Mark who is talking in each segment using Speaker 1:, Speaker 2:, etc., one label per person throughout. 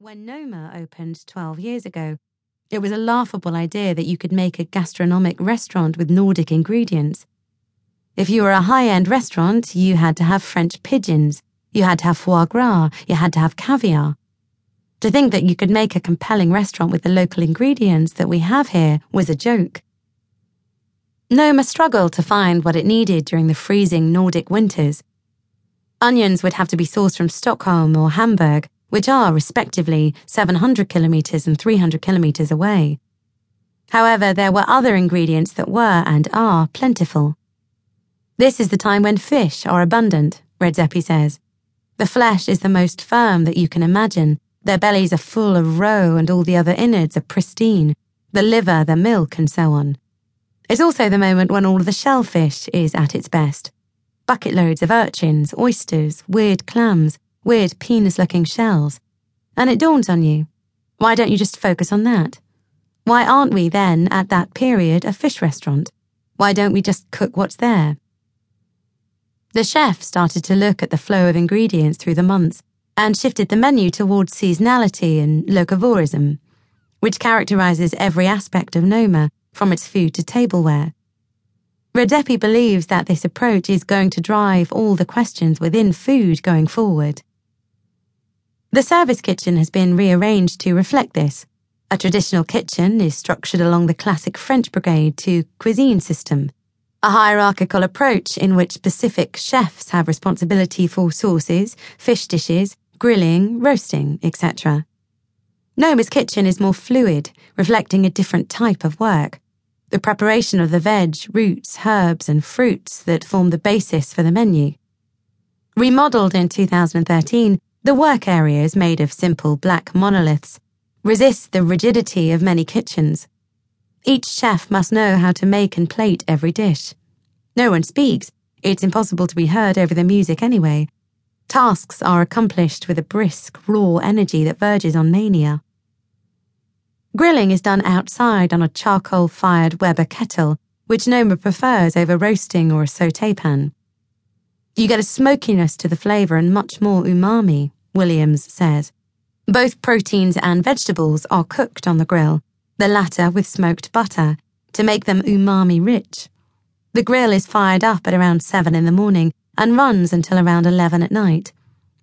Speaker 1: When Noma opened 12 years ago, it was a laughable idea that you could make a gastronomic restaurant with Nordic ingredients. If you were a high end restaurant, you had to have French pigeons, you had to have foie gras, you had to have caviar. To think that you could make a compelling restaurant with the local ingredients that we have here was a joke. Noma struggled to find what it needed during the freezing Nordic winters. Onions would have to be sourced from Stockholm or Hamburg which are, respectively, 700 kilometres and 300 kilometres away. However, there were other ingredients that were and are plentiful. This is the time when fish are abundant, Redzepi says. The flesh is the most firm that you can imagine. Their bellies are full of roe and all the other innards are pristine, the liver, the milk, and so on. It's also the moment when all the shellfish is at its best. Bucket loads of urchins, oysters, weird clams, weird penis looking shells. And it dawns on you why don't you just focus on that? Why aren't we then, at that period, a fish restaurant? Why don't we just cook what's there? The chef started to look at the flow of ingredients through the months and shifted the menu towards seasonality and locavorism, which characterizes every aspect of Noma, from its food to tableware. Redzepi believes that this approach is going to drive all the questions within food going forward. The service kitchen has been rearranged to reflect this. A traditional kitchen is structured along the classic French brigade de cuisine system, a hierarchical approach in which specific chefs have responsibility for sauces, fish dishes, grilling, roasting, etc. Noma's kitchen is more fluid, reflecting a different type of work. The preparation of the veg, roots, herbs, and fruits that form the basis for the menu. Remodeled in 2013, the work areas, made of simple black monoliths, resist the rigidity of many kitchens. Each chef must know how to make and plate every dish. No one speaks, it's impossible to be heard over the music anyway. Tasks are accomplished with a brisk, raw energy that verges on mania. Grilling is done outside on a charcoal fired Weber kettle, which Noma prefers over roasting or a saute pan. You get a smokiness to the flavour and much more umami, Williams says. Both proteins and vegetables are cooked on the grill, the latter with smoked butter, to make them umami rich. The grill is fired up at around 7 in the morning and runs until around 11 at night.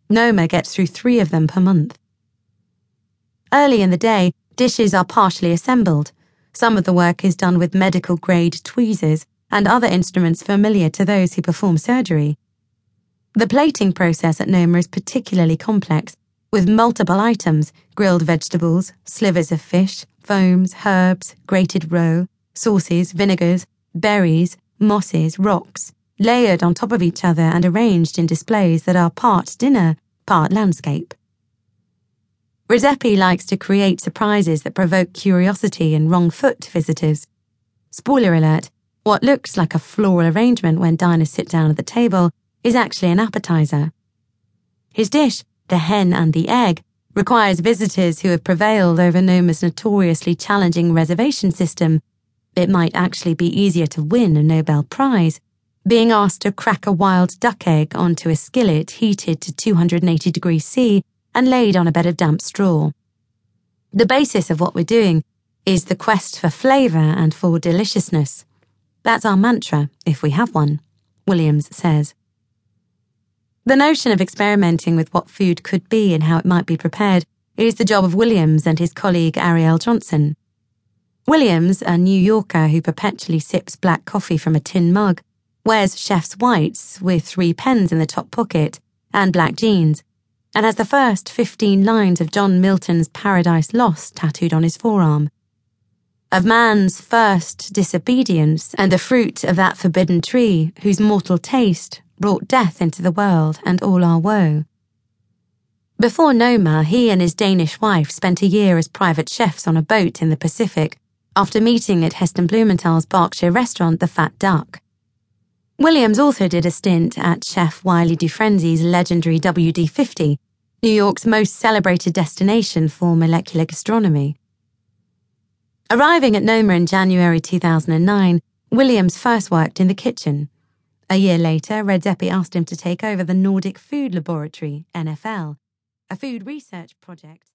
Speaker 1: Noma gets through three of them per month. Early in the day, dishes are partially assembled. Some of the work is done with medical grade tweezers and other instruments familiar to those who perform surgery. The plating process at Noma is particularly complex, with multiple items grilled vegetables, slivers of fish, foams, herbs, grated roe, sauces, vinegars, berries, mosses, rocks, layered on top of each other and arranged in displays that are part dinner, part landscape. Redzepi likes to create surprises that provoke curiosity and wrong foot visitors. Spoiler alert, what looks like a floral arrangement when diners sit down at the table is actually an appetizer. His dish, the hen and the egg, requires visitors who have prevailed over Noma's notoriously challenging reservation system. It might actually be easier to win a Nobel Prize, being asked to crack a wild duck egg onto a skillet heated to 280 degrees C and laid on a bed of damp straw. The basis of what we're doing is the quest for flavour and for deliciousness. That's our mantra, if we have one, Williams says. The notion of experimenting with what food could be and how it might be prepared is the job of Williams and his colleague Arielle Johnson. Williams, a New Yorker who perpetually sips black coffee from a tin mug, wears chef's whites with three pens in the top pocket and black jeans, and has the first 15 lines of John Milton's Paradise Lost tattooed on his forearm. Of man's first disobedience and the fruit of that forbidden tree whose mortal taste brought death into the world and all our woe. Before Noma, he and his Danish wife spent a year as private chefs on a boat in the Pacific after meeting at Heston Blumenthal's Berkshire restaurant The Fat Duck. Williams also did a stint at Chef Wylie Dufresne's legendary WD50, New York's most celebrated destination for molecular gastronomy. Arriving at Noma in January 2009, Williams first worked in the kitchen. A year later, Redzepi asked him to take over the Nordic Food Laboratory, NFL, a food research project